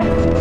Bye.